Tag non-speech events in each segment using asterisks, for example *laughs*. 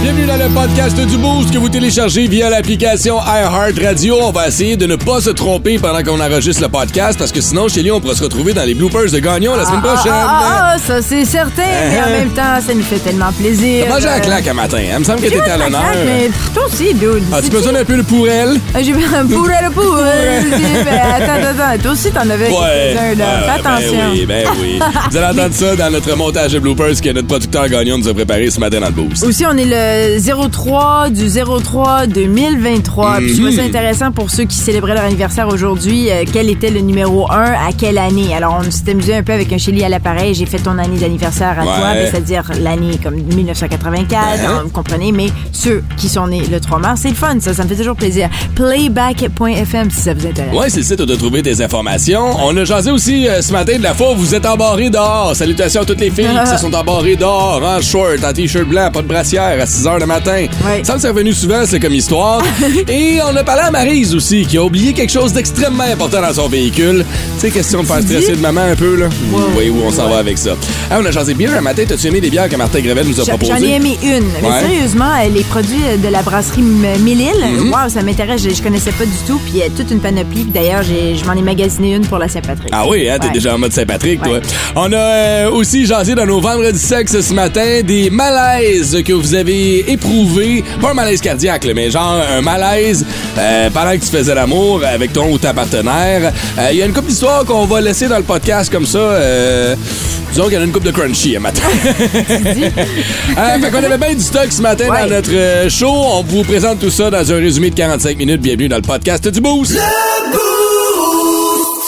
Bienvenue dans le podcast du Boost que vous téléchargez via l'application iHeartRadio. On va essayer de ne pas se tromper pendant qu'on enregistre le podcast parce que sinon, chez lui, on pourra se retrouver dans les bloopers de Gagnon la semaine prochaine. Ah, ah, ça c'est certain, mais en même temps, ça nous fait tellement plaisir. T'as mangé un claque un matin. hein? Il me semble que t'étais à l'honneur. mais toi aussi, dude. As-tu besoin d'un peu de pour elle? Ah, J'ai un pourrait le pour. Attends, attends, attends. Toi aussi, t'en avais Ouais. là. Fais ben attention. oui, ben oui. Vous allez entendre *laughs* ça dans notre montage de bloopers que notre producteur Gagnon nous a préparé ce matin dans le Boost. Aussi, on est le 03 du 03 2023. Puis je trouve ça intéressant pour ceux qui célébraient leur anniversaire aujourd'hui. euh, quel était le numéro 1 à quelle année? Alors, on s'est amusé un peu avec un Shelly à l'appareil. J'ai fait ton année d'anniversaire à toi, Ouais. mais c'est-à-dire l'année comme 1984, Ouais. hein, vous comprenez. Mais ceux qui sont nés le 3 mars, c'est le fun, ça. Ça me fait toujours plaisir. Playback.fm si ça vous intéresse. Ouais, c'est le site où tu as trouvé tes informations. On a jasé aussi euh, ce matin de la fois vous êtes embarrés dehors. Salutations à toutes les filles qui se *laughs* sont embarrées dehors, en short, en t-shirt blanc, pas de brassière, à 6 h le matin. Ouais. Ça me c'est revenu souvent, c'est comme histoire. *laughs* Et on a parlé à Marise aussi, qui a oublié quelque chose d'extrêmement important dans son véhicule. Tu sais, question de faire stresser de maman un peu, là. Vous voyez où on s'en va avec ça. Ah, on a jasé bière un matin. T'as-tu aimé les bières que Martin Grevel nous a proposées? j'en ai aimé une. Mais Ouais. sérieusement, les produits euh, de la brasserie Mille-Îles, Mhm. wow, ça m'intéresse. Je, je connaissais pas du tout. Puis il y a toute une panoplie. D'ailleurs, je m'en ai magasiné une pour la Saint-Patrick. Ah oui, hein, t'es Ouais. déjà en mode Saint-Patrick, toi. On a euh, aussi jasé dans nos vendredis sexe ce matin des malaises que vous avez éprouvés. Pas un malaise cardiaque, là, mais genre un malaise euh, pendant que tu faisais l'amour avec ton ou ta partenaire. Euh, Il y a une couple d'histoires qu'on va laisser dans le podcast comme ça. Euh, disons qu'il y en a une coupe de crunchy un matin. *laughs* euh, fait qu'on avait bien du stock ce matin Ouais. dans notre show. On vous présente tout ça dans un résumé de 45 minutes. Bienvenue dans le podcast du Boost.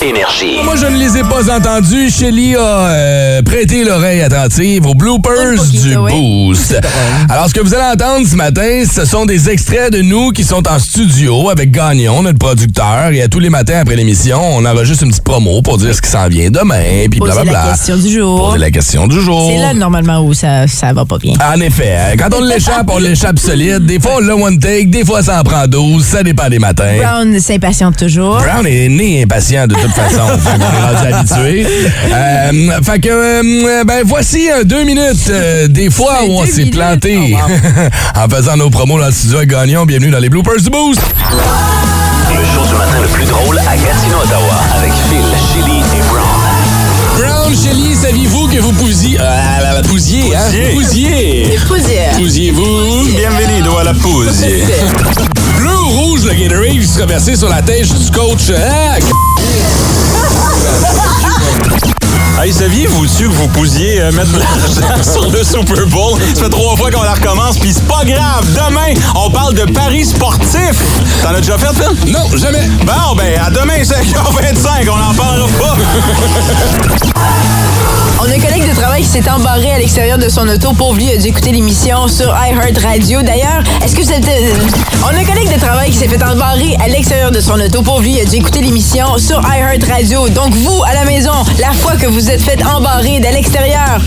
Énergie. Moi, je ne les ai pas entendus. Shelly a euh, prêté l'oreille attentive aux bloopers du. Boost. *laughs* Alors, ce que vous allez entendre ce matin, ce sont des extraits de nous qui sont en studio avec Gagnon, notre producteur. Et à tous les matins après l'émission, on enregistre une petite promo pour dire ce qui s'en vient demain, puis Poser blablabla. la question du jour. Poser la question du jour. C'est là, normalement, où ça, ça va pas bien. En effet, hein, quand on l'échappe, on l'échappe solide. Des fois, on l'a one take, des fois, ça en prend 12. Ça dépend des matins. Brown s'impatiente toujours. Brown est né impatient de toute façon. Qu'on est rendu habitué. Euh, fait que, euh, ben voici euh, deux minutes euh, des fois où on s'est planté Oh, *laughs* en faisant nos promos dans le studio à Gagnon. Bienvenue dans les bloopers du Boost. Le show du matin le plus drôle à Gatineau, Ottawa. Avec Phil, Chili et Brown. Brown, Shelly, saviez-vous que vous pousiez... Euh, la pousiez, hein? Pousiez. Pousière. Pousiez-vous? Bienvenido à la pause. Rouge, le Gatorade qui sera versé sur la tête du coach. Ah, Hey, saviez-vous que vous pousiez euh, mettre de l'argent *laughs* sur le Super Bowl? Ça fait trois fois qu'on la recommence, puis c'est pas grave. Demain, on parle de paris sportifs. T'en as déjà fait, Phil? Non, jamais. Bon, ben, à demain, 5h25, on n'en parlera pas. On a un collègue de travail qui s'est embarré à l'extérieur de son auto. Pauvre lui, il a dû écouter l'émission sur iHeart Radio. D'ailleurs, est-ce que vous êtes... euh, On a un collègue de travail qui s'est fait embarrer à l'extérieur de son auto. Pauvre lui, il a dû écouter l'émission sur iHeart Radio. Donc vous, à la maison, la fois que vous êtes fait embarrer de l'extérieur,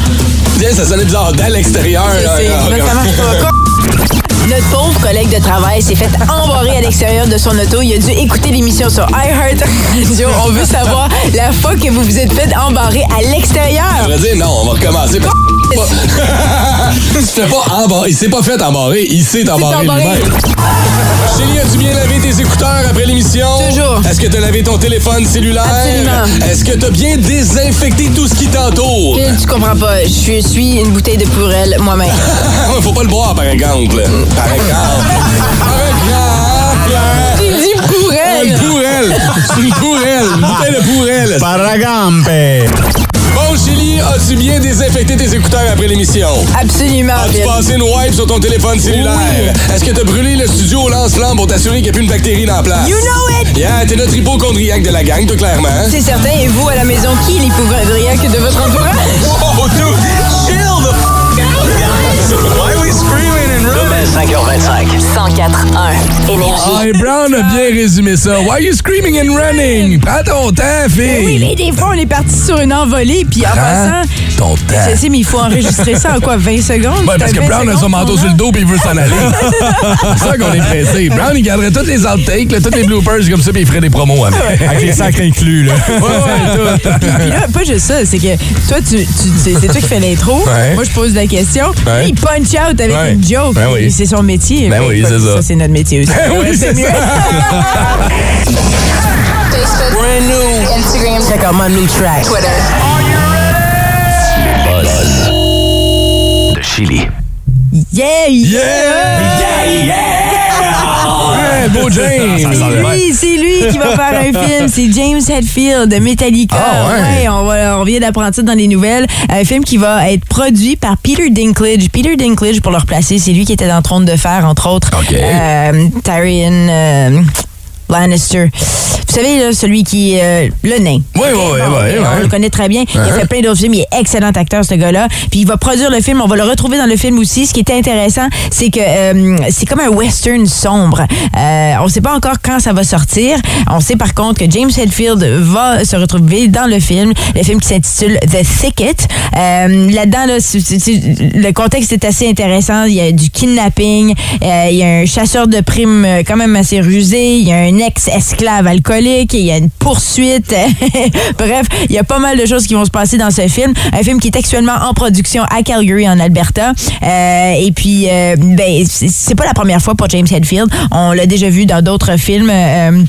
Tiens, ça sonnait bizarre. Dans l'extérieur. ça marche pas. *laughs* Notre pauvre collègue de travail s'est fait embarrer à l'extérieur de son auto. Il a dû écouter l'émission sur iHeart Radio. On veut savoir la fois que vous vous êtes fait embarrer à l'extérieur. Je vais dire non, on va recommencer. Se fait pas *laughs* embarrer. Il s'est pas fait embarrer. Il s'est embarré embarré. lui-même. Chélie, as-tu bien lavé tes écouteurs après l'émission? Toujours. Est-ce que t'as lavé ton téléphone cellulaire? Absolument. Est-ce que t'as bien désinfecté tout ce qui t'entoure? Tu comprends pas. Je suis une bouteille de pourrelle moi-même. *laughs* Faut pas le boire, par exemple. Par exemple. par exemple. Tu dis Une pourelle. pourelle. C'est une pourelle. Une bouteille de pourelle. Paragampe. As-tu bien désinfecté tes écouteurs après l'émission? Absolument, As-tu passé une wipe sur ton téléphone cellulaire? Est-ce que t'as brûlé le studio au lance-flamme pour t'assurer qu'il n'y a plus une bactérie dans la place? You know it! Yeah, t'es notre hypochondriaque de la gang, toi, clairement. C'est certain. Et vous, à la maison, qui est l'hypochondriaque de votre entourage? *laughs* Oh, dude, 5h25. 104.1 Énergie. Ah, et Brown a bien résumé ça. Why are you screaming and running? Prends ton temps, fille. Oui, mais des fois, on est parti sur une envolée, puis en passant... ton temps. Je sais, mais il faut enregistrer ça en quoi, 20 secondes? Ouais, parce que T'as 20 Brown a son manteau sur le dos puis il veut s'en aller. C'est ça qu'on est pressé. Brown, il garderait tous les outtakes, là, tous les bloopers comme ça, puis il ferait des promos avec. Avec les sacs inclus, là. Ouais, ouais, tout. Puis là, pas juste ça, c'est que toi, tu, tu- c'est toi qui fais l'intro. Ouais. Moi, je pose la question. Ouais. Puis il punch out avec Ouais. une joke. Ben oui. C'est son métier. Ben Mais oui, c'est ça. c'est notre métier aussi. Ben oui, c'est mieux. Instagram. Check out my new track. Twitter. De Chili. Yeah! Beau James. C'est lui qui va faire un *laughs* film? C'est James Hetfield de Metallica. Ah ouais. on, va- on vient d'apprendre ça dans les nouvelles. Un film qui va être produit par Peter Dinklage. Peter Dinklage, pour le replacer, c'est lui qui était dans Trône de Fer, entre autres. OK. Euh, Tyrion euh, Lannister. Vous savez, là, celui qui est euh, le nain. Oui, oui, oui, Bon, oui, On oui. le connaît très bien. Il a Uh-huh. fait plein d'autres films. Il est excellent acteur, ce gars-là. Puis il va produire le film. On va le retrouver dans le film aussi. Ce qui est intéressant, c'est que euh, c'est comme un western sombre. Euh, on ne sait pas encore quand ça va sortir. On sait par contre que James Hetfield va se retrouver dans le film. Le film qui s'intitule The Thicket. Euh, Là-dedans, là, le contexte est assez intéressant. Il y a du kidnapping. il y a un chasseur de primes quand même assez rusé. Il y a un ex-esclave alcoolique. Il y a une poursuite. *laughs* Bref, il y a pas mal de choses qui vont se passer dans ce film. Un film qui est actuellement en production à Calgary, en Alberta. Euh, et puis, euh, ben, c'est pas la première fois pour James Hetfield. On l'a déjà vu dans d'autres films. euh,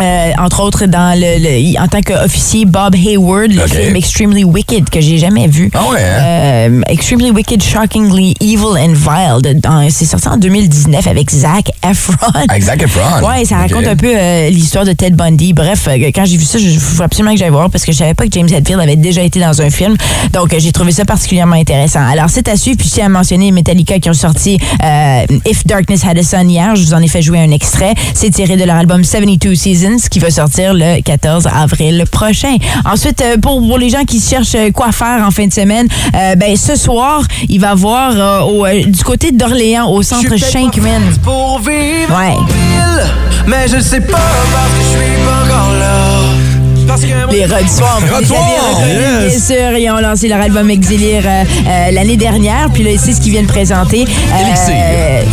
euh, entre autres dans le, le- en tant qu'officier Bob Hayward le film Extremely Wicked que j'ai jamais vu Ah ouais, hein? Euh, Extremely Wicked Shockingly Evil and Vile c'est sorti en 2019 avec Zac Efron Avec Zac Efron. Ouais, ça raconte un peu euh, l'histoire de Ted Bundy. Bref, euh, quand j'ai vu ça, il faut absolument que j'aille voir parce que je savais pas que James Hetfield avait déjà été dans un film. Donc, euh, j'ai trouvé ça particulièrement intéressant. Alors, c'est à suivre. Puis, je tiens à mentionner Metallica qui ont sorti euh, If Darkness Had a Sun hier. Je vous en ai fait jouer un extrait. C'est tiré de leur album 72 Seasons qui va sortir le 14 avril prochain. Ensuite, euh, pour, pour les gens qui cherchent euh, quoi faire en fin de semaine, euh, ben, ce soir, il va voir euh, au, euh, du côté d'Orléans, au centre Shankman. pour vivre Ouais. ville, mais je sais pas parce que je suis pas encore là. Parce que Les Rod. Bien sûr, ils ont lancé leur album Exilire euh, euh, l'année dernière. Puis là, c'est ce qu'ils viennent présenter. Euh, Elixir.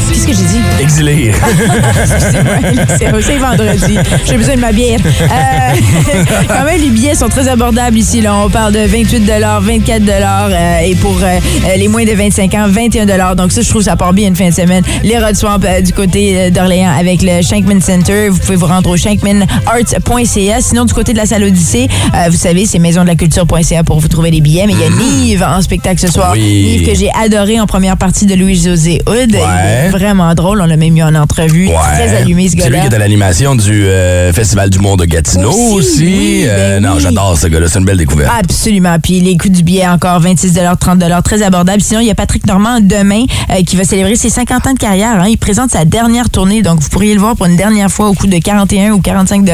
Qu'est-ce que j'ai dit? *laughs* Excusez-moi, c'est c'est vendredi. J'ai besoin de ma bière. Euh, *laughs* quand même, les billets sont très abordables ici. Là. On parle de 28 24 euh, et pour euh, les moins de 25 ans, 21 Donc ça, je trouve ça part bien une fin de semaine. Les Rod Swamp euh, du côté d'Orléans avec le Shankman Center. Vous pouvez vous rendre au shankmanarts.ca. Sinon, du côté de la salle Odyssée, euh, vous savez, c'est maisondelaculture.ca pour vous trouver les billets. Mais il y a Nive en spectacle ce soir. Oui. Nive que j'ai adoré en première partie de Louis-José Hood. Ouais. vraiment drôle. On l'a même mis en entrevue. Très allumé, ce C'est lui gars-là. qui est à l'animation du euh, Festival du monde de Gatineau aussi. Aussi, oui, Euh, ben non, oui. j'adore ce gars-là. C'est une belle découverte. Absolument. Puis les coûts du billet encore 26 30 très abordable. Sinon, il y a Patrick Normand demain qui va célébrer ses 50 ans de carrière. hein. Il présente sa dernière tournée, donc vous pourriez le voir pour une dernière fois au coût de 41 ou 45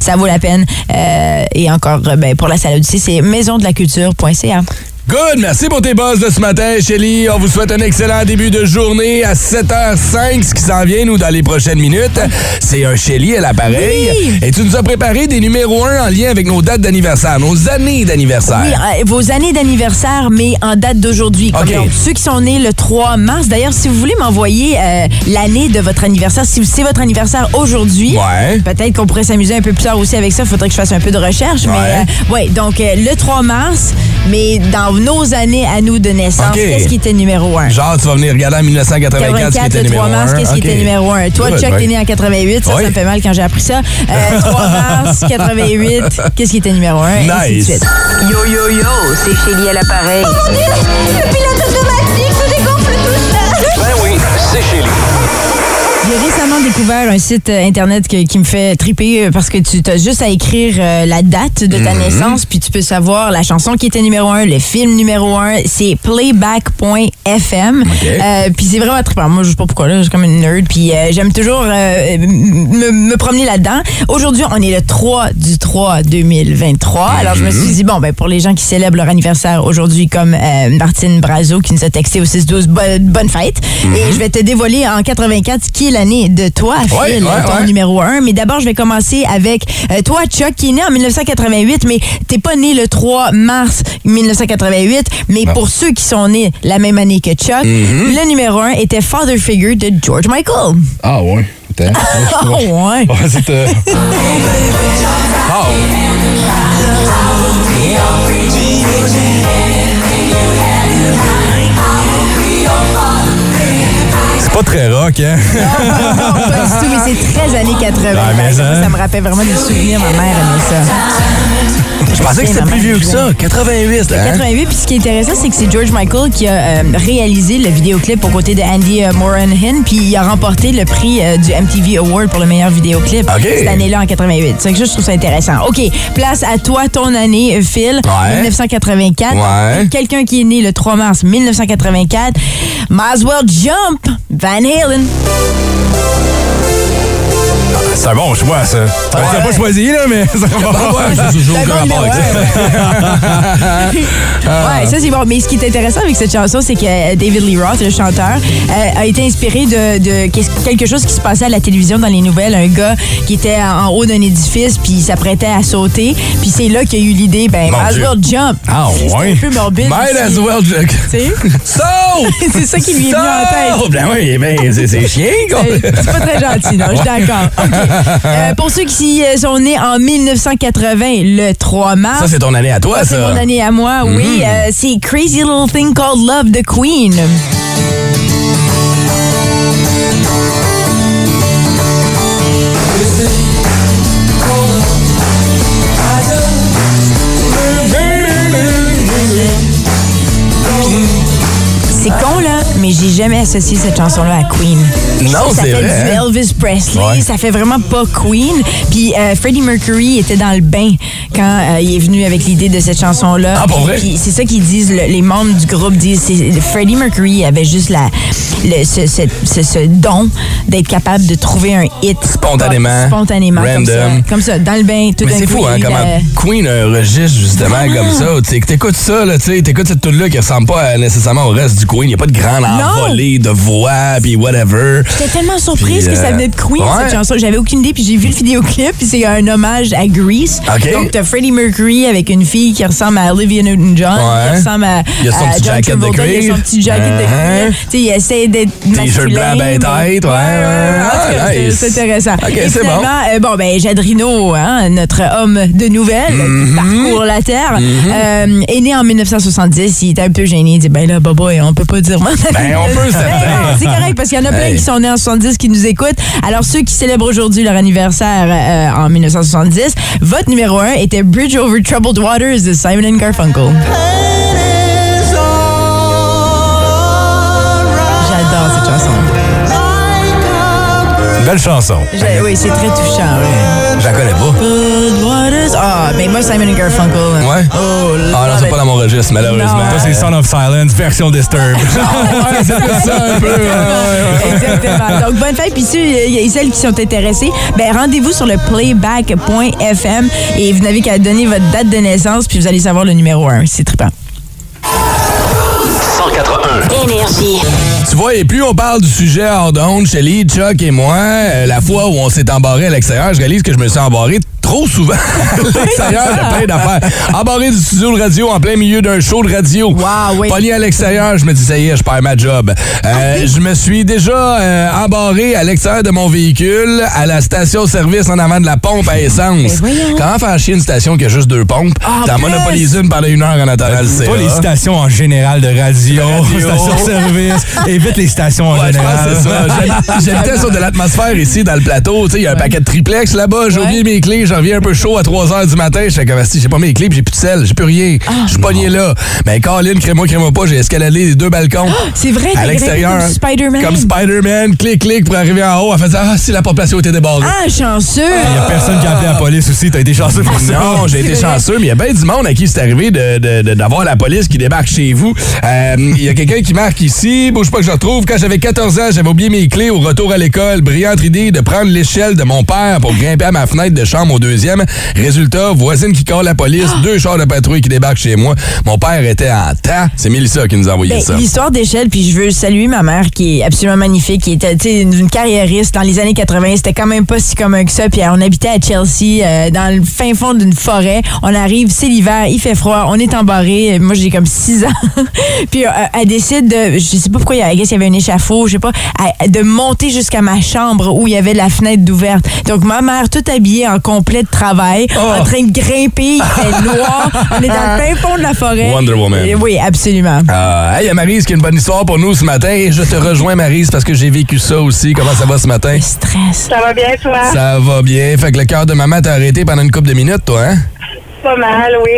Ça vaut la peine. Euh, et encore, euh, ben, pour la salle Odyssée, c'est maisondelaculture.ca. Good, merci pour tes buzz de ce matin, Shelly. On vous souhaite un excellent début de journée à 7h05, ce qui s'en vient, nous, dans les prochaines minutes. C'est un Shelly à l'appareil. Oui. Et tu nous as préparé des numéros 1 en lien avec nos dates d'anniversaire, nos années d'anniversaire. Oui, euh, vos années d'anniversaire, mais en date d'aujourd'hui. Comme OK. donc, ceux qui sont nés le 3 mars. D'ailleurs, si vous voulez m'envoyer euh, l'année de votre anniversaire, si c'est votre anniversaire aujourd'hui, Ouais. peut-être qu'on pourrait s'amuser un peu plus tard aussi avec ça. Il faudrait que je fasse un peu de recherche. Ouais. Mais euh, ouais, donc euh, le 3 mars, mais dans nos années à nous de naissance, qu'est-ce qui était numéro 1? Genre, tu vas venir regarder en 1984 ce qui 84, était le numéro 3 mars, 1. qu'est-ce qui était numéro 1? Toi, Chuck, t'es né en 88, ça, Oui. ça me fait mal quand j'ai appris ça. Euh, *laughs* 3 mars, 88, qu'est-ce qui était numéro 1? Nice. Yo, yo, yo, c'est Chélie à l'appareil. Ben oui, c'est Chili. J'ai récemment découvert un site euh, internet que- qui me fait triper euh, parce que tu as juste à écrire euh, la date de ta naissance puis tu peux savoir la chanson qui était numéro un, le film numéro un. C'est playback.fm. Euh, puis c'est vraiment trippant. Moi, je sais pas pourquoi là, je suis comme une nerd puis euh, j'aime toujours me, me promener là-dedans. Aujourd'hui, on est le 3 du 3 2023. Alors je me suis dit bon ben pour les gens qui célèbrent leur anniversaire aujourd'hui comme Martine Brazo qui nous a texté au 612 bonne, bonne fête et je vais te dévoiler en 84 qui est l'année de toi Phil, Ouais, ton ouais. numéro 1. Mais d'abord, je vais commencer avec euh, toi, Chuck, qui est né en 1988, mais t'es pas né le 3 mars 1988. Mais pour ceux qui sont nés la même année que Chuck, Mm-hmm. le numéro 1 était Father Figure de George Michael. Ah ouais. Oh, *laughs* ouais. Euh, *laughs* Ah. Pas très rock, hein? Non, pas du tout, mais c'est très années 80. Ah, mais ça, hein? ça me rappelle vraiment des souvenirs. Ma mère aimait ça. Je pensais que c'était plus vieux que ça. 88, hein? 88, puis ce qui est intéressant, c'est que c'est George Michael qui a euh, réalisé le vidéoclip aux côtés de Andy euh, Moranhin, puis il a remporté le prix euh, du MTV Award pour le meilleur vidéoclip cette année-là en 88. C'est que je trouve ça intéressant. OK, place à toi, ton année, Phil, Ouais. 1984. Ouais. Quelqu'un qui est né le 3 mars 1984, Might as well jump, Van Halen. C'est un bon choix, ça. Tu l'as pas choisi, là, mais *laughs* ça va Ouais, *laughs* c'est bon. *laughs* Ouais, ça c'est bon. Mais ce qui est intéressant avec cette chanson, c'est que euh, David Lee Roth, le chanteur, euh, a été inspiré de, quelque chose qui se passait à la télévision dans les nouvelles. Un gars qui était en haut d'un édifice, puis il s'apprêtait à sauter. Puis c'est là qu'il y a eu l'idée, ben, Mon might as well jump. Ah, ouais. C'est un peu morbide. Might as well, Jack. Tu sais? Saute! c'est ça qui lui est venu en tête. Ben oui, ben, c'est, c'est chien, quoi. C'est c'est pas très gentil, non, je suis d'accord. OK. Euh, *laughs* pour ceux qui euh, sont nés en 1980, le 3 mars. Ça, c'est ton année à toi, Ça, c'est ça. mon année à moi, oui. Euh, c'est Crazy Little Thing Called Love de Queen. Mais j'ai jamais associé cette chanson-là à Queen. Non, ça c'est fait vrai, du hein? Elvis Presley, Ouais. ça fait vraiment pas Queen. Puis euh, Freddie Mercury était dans le bain quand euh, il est venu avec l'idée de cette chanson-là. Ah, pour vrai? c'est ça qu'ils disent, le- les membres du groupe disent, c'est Freddie Mercury avait juste la, le- ce, ce- ce- ce don d'être capable de trouver un hit Spontanément. spontanément, comme ça, Random. comme ça, dans le bain, tout d'un c'est coup. fou, hein, comment la- Queen a un registre, justement, comme ça. Tu sais, que t'écoutes ça, là, t'écoutes cette tune-là qui ressemble pas à- nécessairement au reste du Queen. Il n'y a pas de grande envolée de voix, puis whatever. J'étais tellement surprise que ça euh, venait de Queen, ouais. cette chanson. J'avais aucune idée, puis j'ai vu le vidéoclip, puis c'est un hommage à Grease. OK. Donc, t'as Freddie Mercury avec une fille qui ressemble à Olivia Newton-John, Ouais. qui ressemble à, Il a son à petit John jacket de Travolta, il a son petit jacket de Uh-huh. cuir. Tu sais, il essaie d'être T-shirt blanc, ben tête, ouais, Ah, c'est- nice. Intéressant. OK, Et c'est finalement, bon. euh, bon, ben, Jadrino, hein, notre homme de nouvelles Mm-hmm. qui parcourt la Terre, euh, est né en 1970. Il était un peu gêné. Il dit, ben là, Bobo, on peut pas dire moi. Ben, on peut, *laughs* c'est Ben c'est correct parce qu'il y en a plein Hey. qui sont nés en 70 qui nous écoutent. Alors, ceux qui célèbrent aujourd'hui leur anniversaire euh, en 1970, votre numéro 1 était Bridge Over Troubled Waters de Simon and Garfunkel. J'adore cette chanson. Belle chanson. Oui, c'est très touchant. oui. Ah, mais moi, Simon and Garfunkel. Ouais? Oh, Ah non, c'est pas dans mon registre, malheureusement. Non. Ça, c'est Son of Silence, version Disturbed. *laughs* Ouais, c'est ça un peu. ouais, ouais, ouais. Exactement. Donc, bonne fête. Puis ceux et celles qui sont intéressés, ben, rendez-vous sur le playback.fm et vous n'avez qu'à donner votre date de naissance puis vous allez savoir le numéro 1. C'est trippant. 181. Énergie. Tu vois, et plus on parle du sujet hors d'onde, Shelly, Chuck et moi, euh, la fois où on s'est embarré à l'extérieur, je réalise que je me suis embarré trop souvent à l'extérieur de plein d'affaires. Embarré du studio de radio en plein milieu d'un show de radio. Wow, oui. Pogné à l'extérieur, je me dis, ça y est, je perds ma job. Euh, je me suis déjà euh, embarré à l'extérieur de mon véhicule à la station-service en avant de la pompe à essence. Ben. Comment faire chier une station qui a juste deux pompes? Ah, T'en monopolises une pendant une heure en attendant le Pas les stations en général de radio, Radio. stations-service. Évite les stations en Ouais, général. J'habitais sur de l'atmosphère ici dans le plateau. Tu sais, il y a un paquet de triplex là-bas. J'ai Ouais. oublié mes clés, j'ai reviens un peu chaud à 3 h du matin. J'étais comme, si j'ai pas mes clés, puis j'ai plus de sel, j'ai plus rien. Je suis pogné là. Mais Colin, crée-moi, crée-moi pas, j'ai escaladé les deux balcons. C'est vrai, à l'extérieur. comme Spider-Man. Comme Spider-Man, clic, clic, pour arriver en haut. Elle faisait, ah, si la population était débarrée. Ah, chanceux. Il y a personne qui a appelé la police aussi. T'as été chanceux pour ça. Non, j'ai été vrai. chanceux, mais il y a bien du monde à qui c'est arrivé de- de- de- d'avoir la police qui débarque chez vous. Euh, Il y a quelqu'un qui marque ici, bouge pas que je retrouve. Quand j'avais 14 ans, j'avais oublié mes clés au retour à l'école. Brillante idée de prendre l'échelle de mon père pour grimper à ma fenêtre de chambre au deuxième. Résultat, voisine qui colle la police, deux chars de patrouille qui débarquent chez moi. Mon père était en temps. C'est Mélissa qui nous a envoyé Ben, ça. L'histoire d'échelle, puis je veux saluer ma mère qui est absolument magnifique, qui était une, carriériste dans les années 80. C'était quand même pas si commun que ça. Puis euh, on habitait à Chelsea, euh, dans le fin fond d'une forêt. On arrive, c'est l'hiver, il fait froid, on est embarré. Moi, j'ai comme 6 ans. *laughs* puis euh, elle décide de, je sais pas pourquoi, il y avait un échafaud, je sais pas, de monter jusqu'à ma chambre où il y avait la fenêtre d'ouverte. Donc ma mère, toute habillée en complet de travail, en train de grimper, il fait *laughs* noir. on est dans le fin fond de la forêt. Wonder Woman. Oui, absolument. Ah, hey, il y a Maryse qui a une bonne histoire pour nous ce matin. Et je te rejoins, Maryse, parce que j'ai vécu ça aussi. Comment ça va ce matin? Stress. Ça va bien, toi? Ça va bien. Fait que le cœur de maman t'a arrêté pendant une couple de minutes, toi, hein? Pas mal, oui.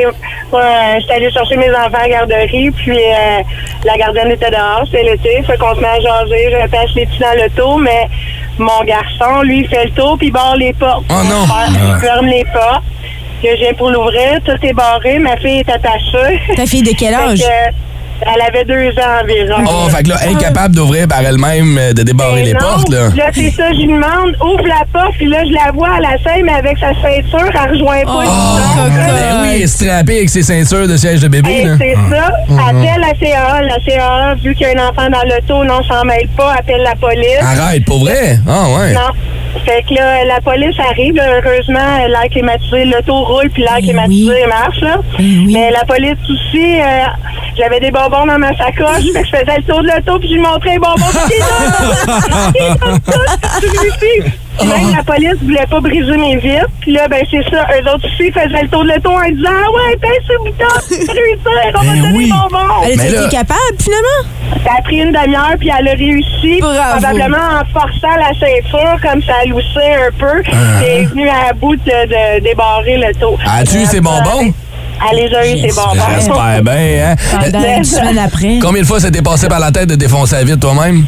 Moi, euh, j'étais allée chercher mes enfants à la garderie, puis euh, la gardienne était dehors, c'est l'été, fait qu'on se met à jaser, je pêche les petits dans l'auto, mais mon garçon, lui, il fait le tour, puis il barre les portes. Oh non! Il ferme les portes, que j'ai pour l'ouvrir, tout est barré, ma fille est attachée. Ta fille de quel *laughs* âge? Elle avait deux ans environ. Oh, fait que là, incapable d'ouvrir par elle-même, euh, de débarrer Mais les non, portes, là. Là, c'est ça, je lui demande, ouvre la porte, puis là, je la vois à la scène, mais avec sa ceinture, elle rejoint pas. Oh, Ben oui, elle est strappée avec ses ceintures de siège de bébé, là. c'est ça. Appelle la CA. La CA, vu qu'il y a un enfant dans l'auto, non, s'en mêle pas, appelle la police. Arrête, pour vrai? Ah, ouais. Non. Fait que là, la police arrive, là, heureusement, l'air climatisé, l'auto roule, puis l'air Ben climatisé oui. marche, là. Ben oui. Mais la police aussi, euh, j'avais des bonbons dans ma sacoche, fait que je faisais le tour de l'auto, puis je lui montrais les bonbons, *laughs* Même la police voulait pas briser mes vitres. Puis là, ben c'est ça, eux autres aussi faisaient le tour de l'auto en disant « Ah ouais, pèse ce bouton, réussir, on va Ben te donner oui. des bonbons. » Elle été capable, finalement? Ça a pris une demi-heure, puis elle a réussi. Bravo. Probablement en forçant la ceinture, comme ça loussait un peu. Elle est venue à bout de, de débarrer le taux. As-tu eu ses bonbons? Elle les a eu, ses bonbons. J'espère bien, hein? Pendant une semaine après. Combien de fois ça t'est passé par la tête de défoncer la vitre toi-même?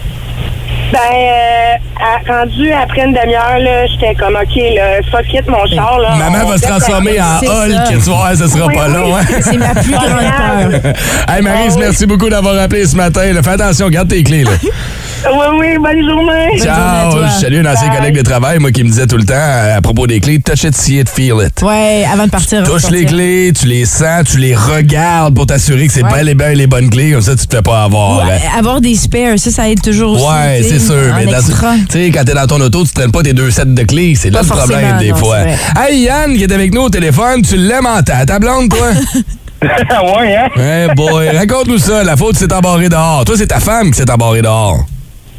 Ben, euh, à- rendu après une demi-heure, là, j'étais comme, OK, là, fuck it, mon char, là. Maman va se transformer en Hulk, ça. tu voir, ça sera Oui, pas oui. long, hein? C'est ma plus grande *laughs* peur. Hey Maryse, Ah oui. merci beaucoup d'avoir appelé ce matin. là. Fais attention, garde tes clés. Là. *laughs* Oui, oui, bonne journée. journée Ciao! toi. Je salue un ancien Bye. collègue de travail, moi, qui me disait tout le temps euh, à propos des clés, touch it, see it, feel it. Ouais, avant de partir. Touche ressortir. les clés, tu les sens, tu les regardes pour t'assurer que c'est Ouais. bel et bien les bonnes clés, comme ça tu te fais pas avoir. Ouais, hein. avoir des spares, ça, ça aide toujours aussi. Ouais, tu c'est sûr. Mais tu sais, quand t'es dans ton auto, tu traînes pas tes deux sets de clés. C'est là le problème des non, fois. c'est Hey Yann, qui est avec nous au téléphone, tu l'aimes en ta, ta blonde, toi? *laughs* ouais, hein? hey boy, raconte-nous ça. La faute s'est embarrée dehors. Toi, c'est ta femme qui s'est embarrée dehors.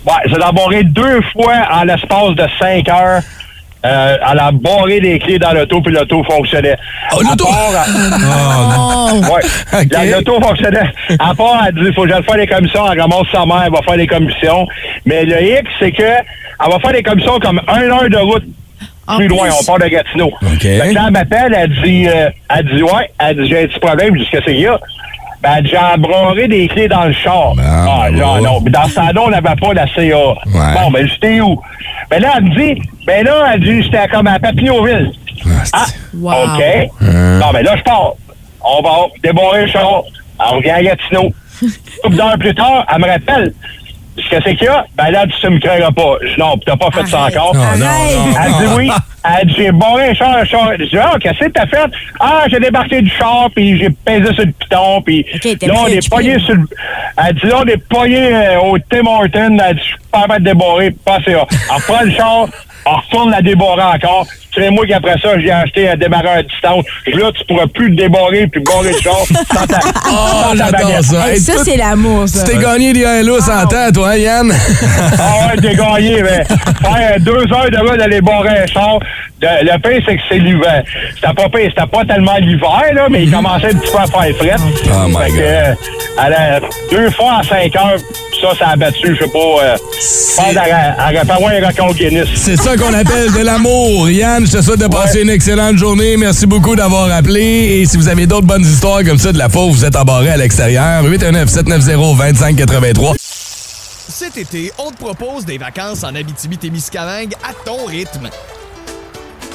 Ouais, j'ai embarré deux fois en l'espace de cinq heures. Euh, elle a barré les clés dans l'auto, puis l'auto fonctionnait. Oh, À l'auto? part, elle- Oh, *laughs* Ouais. Ok. La- L'auto fonctionnait. À part, elle dit, il faut que j'aille faire les commissions. Elle ramasse sa mère, elle va faire les commissions. Mais le X, c'est que elle va faire des commissions comme un heure de route En plus loin. plus. On part de Gatineau. OK. Fait que là, elle m'appelle, elle dit, euh, elle dit, ouais, elle dit, j'ai un petit problème. Je dis, qu'est-ce qu'il y a? Ben, j'ai embroré des clés dans le char. Ah, ben genre, ouais. non. Mais dans ce temps-là, on n'avait pas la CA. Bon, ben, j'étais où? Ben là, elle me dit, ben là, elle dit, j'étais comme à Papineauville. Ah, Wow. OK. Hein? Non, mais là, je pars. On va débarrer le char. Elle revient à Gatineau. *laughs* Une d'heures plus tard, elle me rappelle. Ce que c'est qu'il y a? Ben là, tu ne me craindras pas. Non, t'as pas fait ça encore. Non, non. Elle dit oui. Elle dit, j'ai barré un char, un char. Je dis, ah, qu'est-ce que t'as fait? Ah, j'ai débarqué du char, puis j'ai pesé sur le piton, puis là, on est pogné sur le... Elle dit, là, on est pogné euh, au Tim Horton. Elle dit, je suis pas capable de débarrer, passez là. Elle reprend le char, elle retourne la débarrer encore. C'est moi qui, après ça, j'ai acheté un démarreur à distance. Là, tu pourras plus le débarrer, puis barrer le char *laughs* sans ta, Oh, sans ta j'adore baguette. ça. Hey, ça, c'est l'amour, ça. Tu t'es gagné des hellos en temps, toi, Yann? Ah ouais, t'es gagné, mais *laughs* faire deux heures de route d'aller barrer un char, le, le pire, c'est que c'est l'hiver. C'était pas pire, c'était pas tellement l'hiver, là, mais il commençait un petit peu à faire fret. Oh my Fait que, God. euh, a- deux fois en cinq heures, ça, ça a battu, je sais pas, euh, je pense un record Guinness. C'est ça qu'on appelle de l'amour. Yann. Je te souhaite de passer une excellente journée. Merci beaucoup d'avoir appelé. Et si vous avez d'autres bonnes histoires comme ça de la fauve, vous êtes embarré à l'extérieur. 819-790-2583. Cet été, on te propose des vacances en Abitibi-Témiscamingue à ton rythme.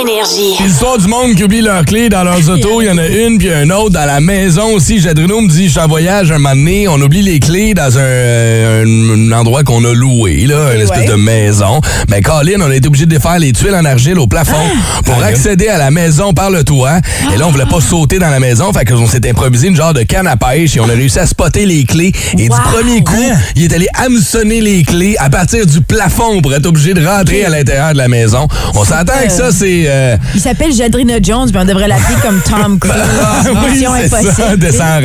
Énergie. L'histoire du monde qui oublie leurs clés dans leurs autos, il y en a une puis un autre dans la maison aussi. Jadrino me dit, je suis en voyage un moment donné, on oublie les clés dans un, euh, un- un endroit qu'on a loué, là, une espèce Ouais. de maison. Mais Colin, on a été obligé de défaire les tuiles en argile au plafond pour accéder à la maison par le toit. Et là, on voulait pas sauter dans la maison, fait qu'on s'est improvisé une genre de canne à pêche et on a réussi à spotter les clés. Et Wow. du premier coup, il est allé hameçonner les clés à partir du plafond pour être obligé de rentrer à l'intérieur de la maison. On s'entend que ça, c'est... euh, Il s'appelle Jadrina Jones, mais on devrait l'appeler comme Tom *laughs* Cruise. oui, Mission c'est impossible. ça, descend.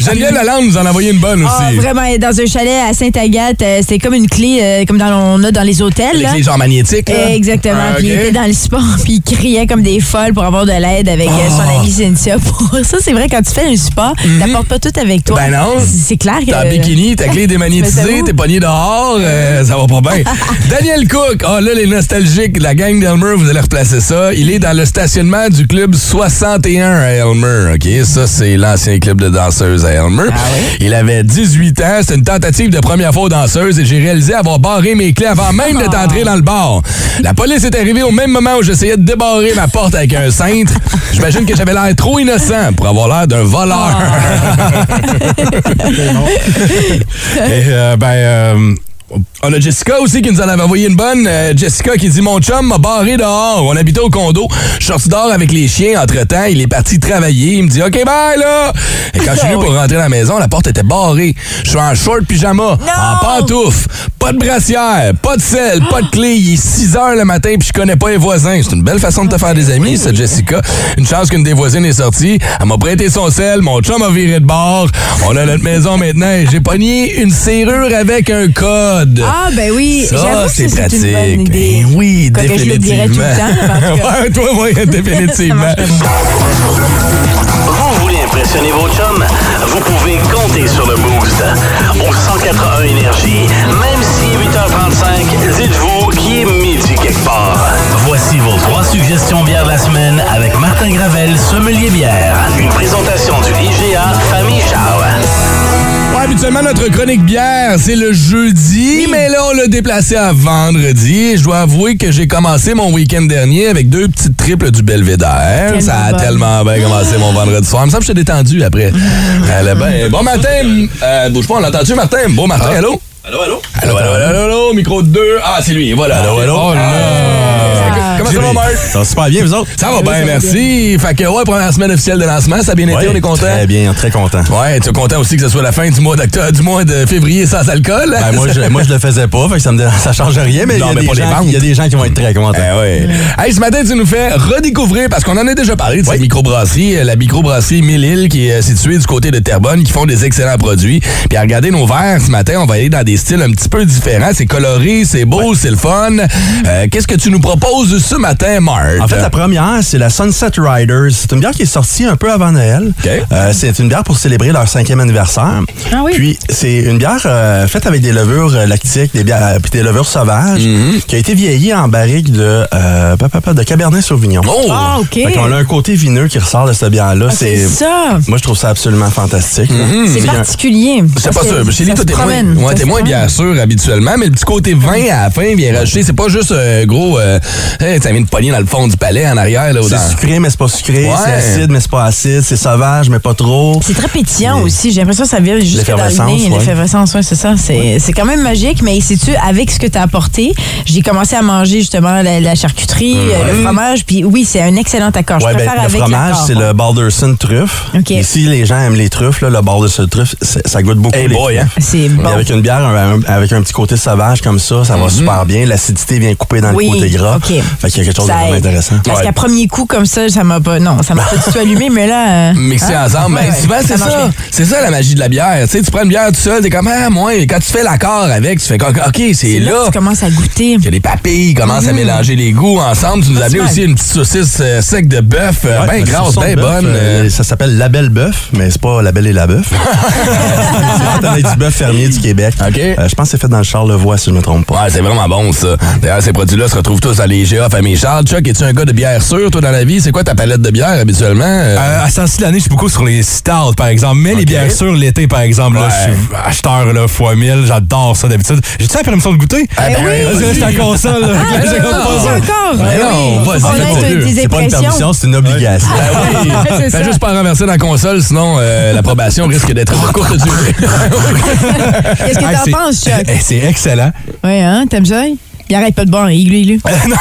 Geneviève Lalande nous en a envoyé une bonne Ah, aussi. vraiment, dans un chalet à Sainte-Agathe, euh, c'est comme une clé, euh, comme dans, on a dans les hôtels. les là. clés genre magnétiques. là. Exactement. Ah, Puis il était dans le sport, *laughs* puis il criait comme des folles pour avoir de l'aide avec son amie Cynthia. Pour *laughs* ça, c'est vrai, quand tu fais un sport, t'apportes pas tout avec toi. Ben non. C'est clair que. T'as un bikini, ta clé démagnétisée, t'es pogné dehors, euh, ça va pas bien. Daniel Cook, ah là, les nostalgiques, la gang d'Elmer, vous allez replacer ça. Il est dans le stationnement du club 61 à Elmer, OK? Ça, c'est l'ancien club de danseuses à Elmer. Il avait 18 ans, c'était une tentative de première fois aux danseuses et j'ai réalisé avoir barré mes clés avant même d'être entré dans le bar. La police est arrivée au même moment où j'essayais de débarrer ma porte avec un cintre. J'imagine que j'avais l'air trop innocent pour avoir l'air d'un voleur. *laughs* *laughs* Et, euh, ben, euh, On a Jessica aussi qui nous en avait envoyé une bonne. Euh, Jessica qui dit Mon chum m'a barré dehors. On habitait au condo. Je suis sorti dehors avec les chiens. Entre-temps, il est parti travailler. Il me dit OK, bye là. Et quand je suis venu pour rentrer dans la maison, la porte était barrée. Je suis en short pyjama, en pantoufles, pas de brassière, pas de sel, pas de clé. Il est 6 heures le matin puis je connais pas les voisins. C'est une belle façon de te faire des amis, ça, Jessica. Une chance qu'une des voisines est sortie. Elle m'a prêté son sel. Mon chum a viré de bord. On a notre maison maintenant. et J'ai pogné une serrure avec un code. Ah, ben oui. Ça, J'avoue que c'est pratique. une bonne idée. Ben oui, Quoi que je le dirais tout définitivement. le temps, *laughs* ouais, toi, oui, *laughs* définitivement. Vous voulez impressionner vos chums? Vous pouvez compter sur le Boost. Au 181 Énergie, même si 8h35, dites-vous qu'il est midi quelque part. Voici vos trois suggestions bières de la semaine avec Martin Gravel, sommelier bière. Une présentation du IGA habituellement, notre chronique bière, c'est le jeudi, mais là, on l'a déplacé à vendredi. Je dois avouer que j'ai commencé mon week-end dernier avec deux petites triples du Belvédère. Ça a tellement bien commencé mon vendredi soir. Il me semble que j'étais détendu après. Allez, ben, bon matin. Euh, bouge pas, on l'entend-tu, Martin? Bon matin, allô? Allô, allô? Allô, allô, allô, allô, allô, micro 2. Ah, c'est lui, voilà. Allô, allô? Oh là. Comment ça va, Marc? ça va super bien, vous autres? Ça va bien, merci. Fait que, ouais, première semaine officielle de lancement, ça a bien été, Ouais, on est content? Très bien, très content. Ouais, tu es content aussi que ce soit la fin du mois d'octobre, du mois de février sans alcool? Ben, moi, je, moi, je le faisais pas, fait que ça me ça change rien, mais y, a des gens- il y a des gens qui vont être très contents. Ben ouais. Hey, ce matin, tu nous fais redécouvrir, parce qu'on en a déjà parlé de cette microbrasserie, euh, la microbrasserie Mille-Îles, qui est euh, située du côté de Terrebonne, qui font des excellents produits. Puis à regarder nos verres, ce matin, on va aller dans des styles un petit peu différents. C'est coloré, c'est beau, c'est le fun. Euh, Qu'est-ce que tu nous proposes ce matin, Marc? En fait, la première, c'est la Sunset Riders. C'est une bière qui est sortie un peu avant Noël. Euh, c'est une bière pour célébrer leur cinquième anniversaire. Ah oui? Puis, c'est une bière euh, faite avec des levures euh, lactiques, des, bières, puis des levures sauvages, Mm-hmm. qui a été vieillie en barrique de, euh, de Cabernet Sauvignon. Oh! Ah, OK. Fait qu'on a un côté vineux qui ressort de cette bière-là. Ah, c'est ça. Moi, je trouve ça absolument fantastique. là. C'est particulier. C'est pas sûr. Chez se t'es moins, ouais, moins bien sûr habituellement, mais le petit côté vin à la fin vient rajouter. C'est pas juste euh, gros. Euh, hey, ça vient de pogner dans le fond du palais en arrière. C'est dans- sucré, mais c'est pas sucré. Ouais. C'est acide, mais c'est pas acide. C'est sauvage, mais pas trop. C'est très pétillant Mais- aussi. J'ai l'impression que ça vient jusque dans le nez. ouais. L'effervescence, ouais, c'est ça. C'est c'est quand même magique, mais sais-tu, avec ce que tu as apporté, j'ai commencé à manger justement la, la charcuterie, euh, le fromage, puis oui, c'est un excellent accord. Je Ouais, ben, le avec fromage, c'est le Balderson truffe. Ici, les gens aiment les truffes. Là, le Balderson truffe, c'est- ça goûte beaucoup Hey les boy, hein? C'est Mais bon. avec une bière un- un- avec un petit côté sauvage comme ça, ça va super bien. L'acidité vient couper dans Oui, le côté gras. OK. Fait qu'il y a quelque chose de vraiment intéressant. Parce Ouais. qu'à premier coup, comme ça, ça m'a pas. Non, ça m'a pas du tout allumé, mais là. euh, Mixer hein? ensemble. Ouais, ben, ouais, souvent, c'est ça. C'est ça la magie de la bière. Tu sais, tu prends une bière tout seul, t'es comme, ah, moi, quand tu fais l'accord avec, tu fais comme, OK, c'est là tu commences à goûter. que les papilles commencent à mélanger les goûts ensemble. Tu nous mal. aussi une petite saucisse euh, sec de bœuf, euh, Ouais, bien grasse, bien bonne. euh, euh, ça s'appelle la belle bœuf, mais c'est pas la belle et la bœuf. *laughs* c'est avec du bœuf fermier du Québec. OK. Je pense que c'est fait dans le Charlevoix, si je me trompe pas. Ouais, c'est vraiment bon, ça. D'ailleurs, ces produits-là se retrouvent tous à l'IGA Famille Charles. Chuck, es-tu un gars de bière sûr, toi, dans la vie? C'est quoi ta palette de bière, habituellement? Euh, Euh, à ce temps-ci de l'année, je suis beaucoup sur les stouts, par exemple. Mais les bières sûres, l'été, par exemple, là, Ouais. je suis acheteur là, fois 1000. J'adore ça d'habitude. J'ai-tu la permission de goûter? Ah, ben oui. Que là, j'étais en console. là. Ah, ça. encore. Ben Ben non, oui. vas-y. C'est pas une permission, c'est une obligation. oui. *laughs* C'est Fais ça. juste pas renverser dans la console, sinon euh, l'approbation risque d'être de courte durée. Qu'est-ce que t'en c'est- penses, Chuck? *laughs* Eh, C'est excellent. Ouais, hein? T'aimes ça? Il arrête pas de boire, iglu, iglu. Ah, non.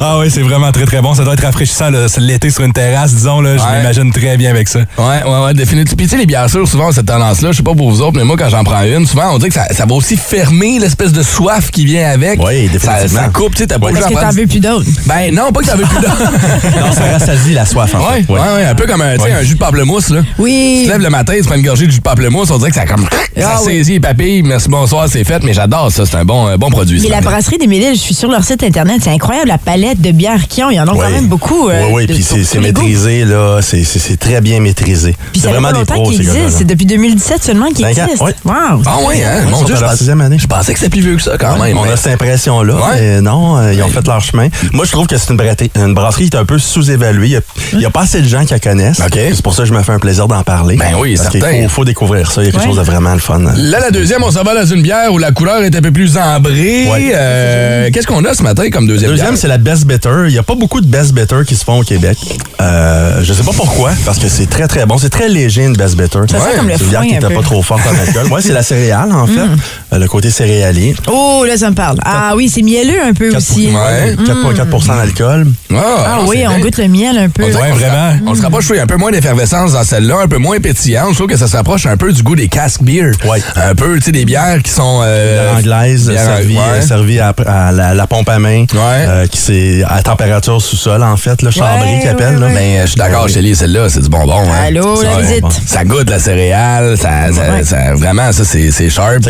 Ah oui, c'est vraiment très très bon. Ça doit être rafraîchissant l'été sur une terrasse, disons. Là, je Ouais. m'imagine très bien avec ça. Ouais, ouais, ouais, définitivement. Puis tu sais, les bières sûres, souvent, cette tendance-là, je sais pas pour vous autres, mais moi, quand j'en prends une, souvent, on dit que ça, ça va aussi fermer l'espèce de soif qui vient avec. Oui, ça, définitivement. ça coupe, tu sais, t'as pas Parce obligé que t'en veux plus d'autres. Ben non, pas que t'en veux plus d'eau. *laughs* Non, ça rassasie la soif, en Ouais, fait. ouais, ouais, un peu comme un, tu un jus de pamplemousse, là. Tu Oui. te lèves le matin, tu prends une gorgée de jus de pamplemousse, on dirait que ça comme. ça Ah oui. saisit les papilles, merci, bonsoir, c'est fait, mais j'adore ça, c'est un bon, un bon produit. Ça. La brasserie des Méliles, je suis sur leur site internet. C'est incroyable la palette de bières qu'ils ont. Il y en a quand Oui. même beaucoup. euh, Oui, oui, de- puis c'est goûts. maîtrisé, là. C'est- C'est c'est très bien maîtrisé. Puis C'est vraiment des pros, ces. C'est depuis 2017 seulement qu'ils existent. oui. Wow. Ah ouais, hein? Mon Dieu, je sixième année. je pensais que c'était plus vieux que ça quand même. On a cette impression-là, mais non, euh, ils ont fait leur chemin. Moi, je trouve que c'est une, brasserie- une brasserie qui est un peu sous-évaluée. Il y a- Il n'y a, pas assez de gens qui la connaissent. OK. C'est pour ça que je me fais un plaisir d'en parler. Ben oui, Parce qu'il certain. faut, faut découvrir ça. Il y a quelque chose de vraiment le fun. Là, la deuxième, on s'en va dans une bière où la couleur est un peu plus ambrée. Ouais. Euh, Qu'est-ce qu'on a ce matin comme deuxième, Deuxième, c'est la Best Bitter. Il n'y a pas beaucoup de Best Bitter qui se font au Québec. Euh, je sais pas pourquoi, parce que c'est très, très bon. C'est très léger, une Best Bitter. Ça sent comme le C'est une bière foin qui n'était pas trop forte en alcool. Ouais, c'est la céréale, en *laughs* fait. Euh, le côté céréalier. Oh, là, ça me parle. Ah oui, c'est mielleux un peu aussi. Ouais. 4,4% d'alcool. Ah oui, on goûte le miel un peu. On dirait Ouais, vraiment. ra- On se rapproche, un peu moins d'effervescence dans celle-là, un peu moins pétillante. Je trouve que ça se rapproche un peu du goût des cask beer. Ouais. Un peu, tu sais, des bières qui sont... Euh, anglaise, bières- servie, ouais. euh, servie à, à la, la pompe à main, euh, qui c'est à température sous-sol, en fait, le chambré Ouais, qui appelle. ouais, là. ouais. Mais euh, je suis d'accord, Ouais. Chélie, celle-là, c'est du bonbon. Hein. Allô, la Ça, visite. Ça goûte la céréale, ça, ça, Ouais. ça- vraiment, ça, c'est c'est sharp.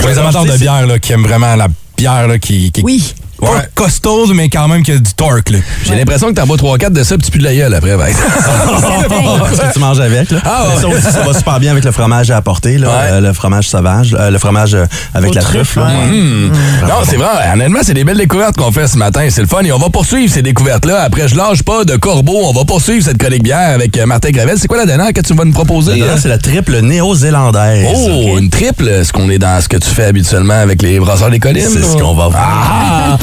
De bière là, qui aiment vraiment la bière là, qui, qui Oui. Pas Ouais. costaud, mais quand même qui a du torque. Là. J'ai l'impression que t'en bois 3-4 de ça, puis tu pues de la gueule après. ben. *laughs* Ce *laughs* que tu manges avec. Là. Ah, ouais. Ça aussi, ça va super bien avec le fromage à apporter, là, Ouais. euh, le fromage sauvage, euh, le fromage euh, avec Au la truffe, truffe. là. ouais. Hmm. Non, c'est vrai. Honnêtement, c'est des belles découvertes qu'on fait ce matin. C'est le fun. Et on va poursuivre ces découvertes-là. Après, je lâche pas de corbeau. On va poursuivre cette chronique bière avec euh, Martin Gravel. C'est quoi la dernière que tu vas nous proposer? La hein? dernière, c'est la triple néo-zélandaise. Oh, une triple. Est-ce qu'on est dans ce que tu fais habituellement avec les brasseurs des collines? C'est ce qu'on va voir. Ah!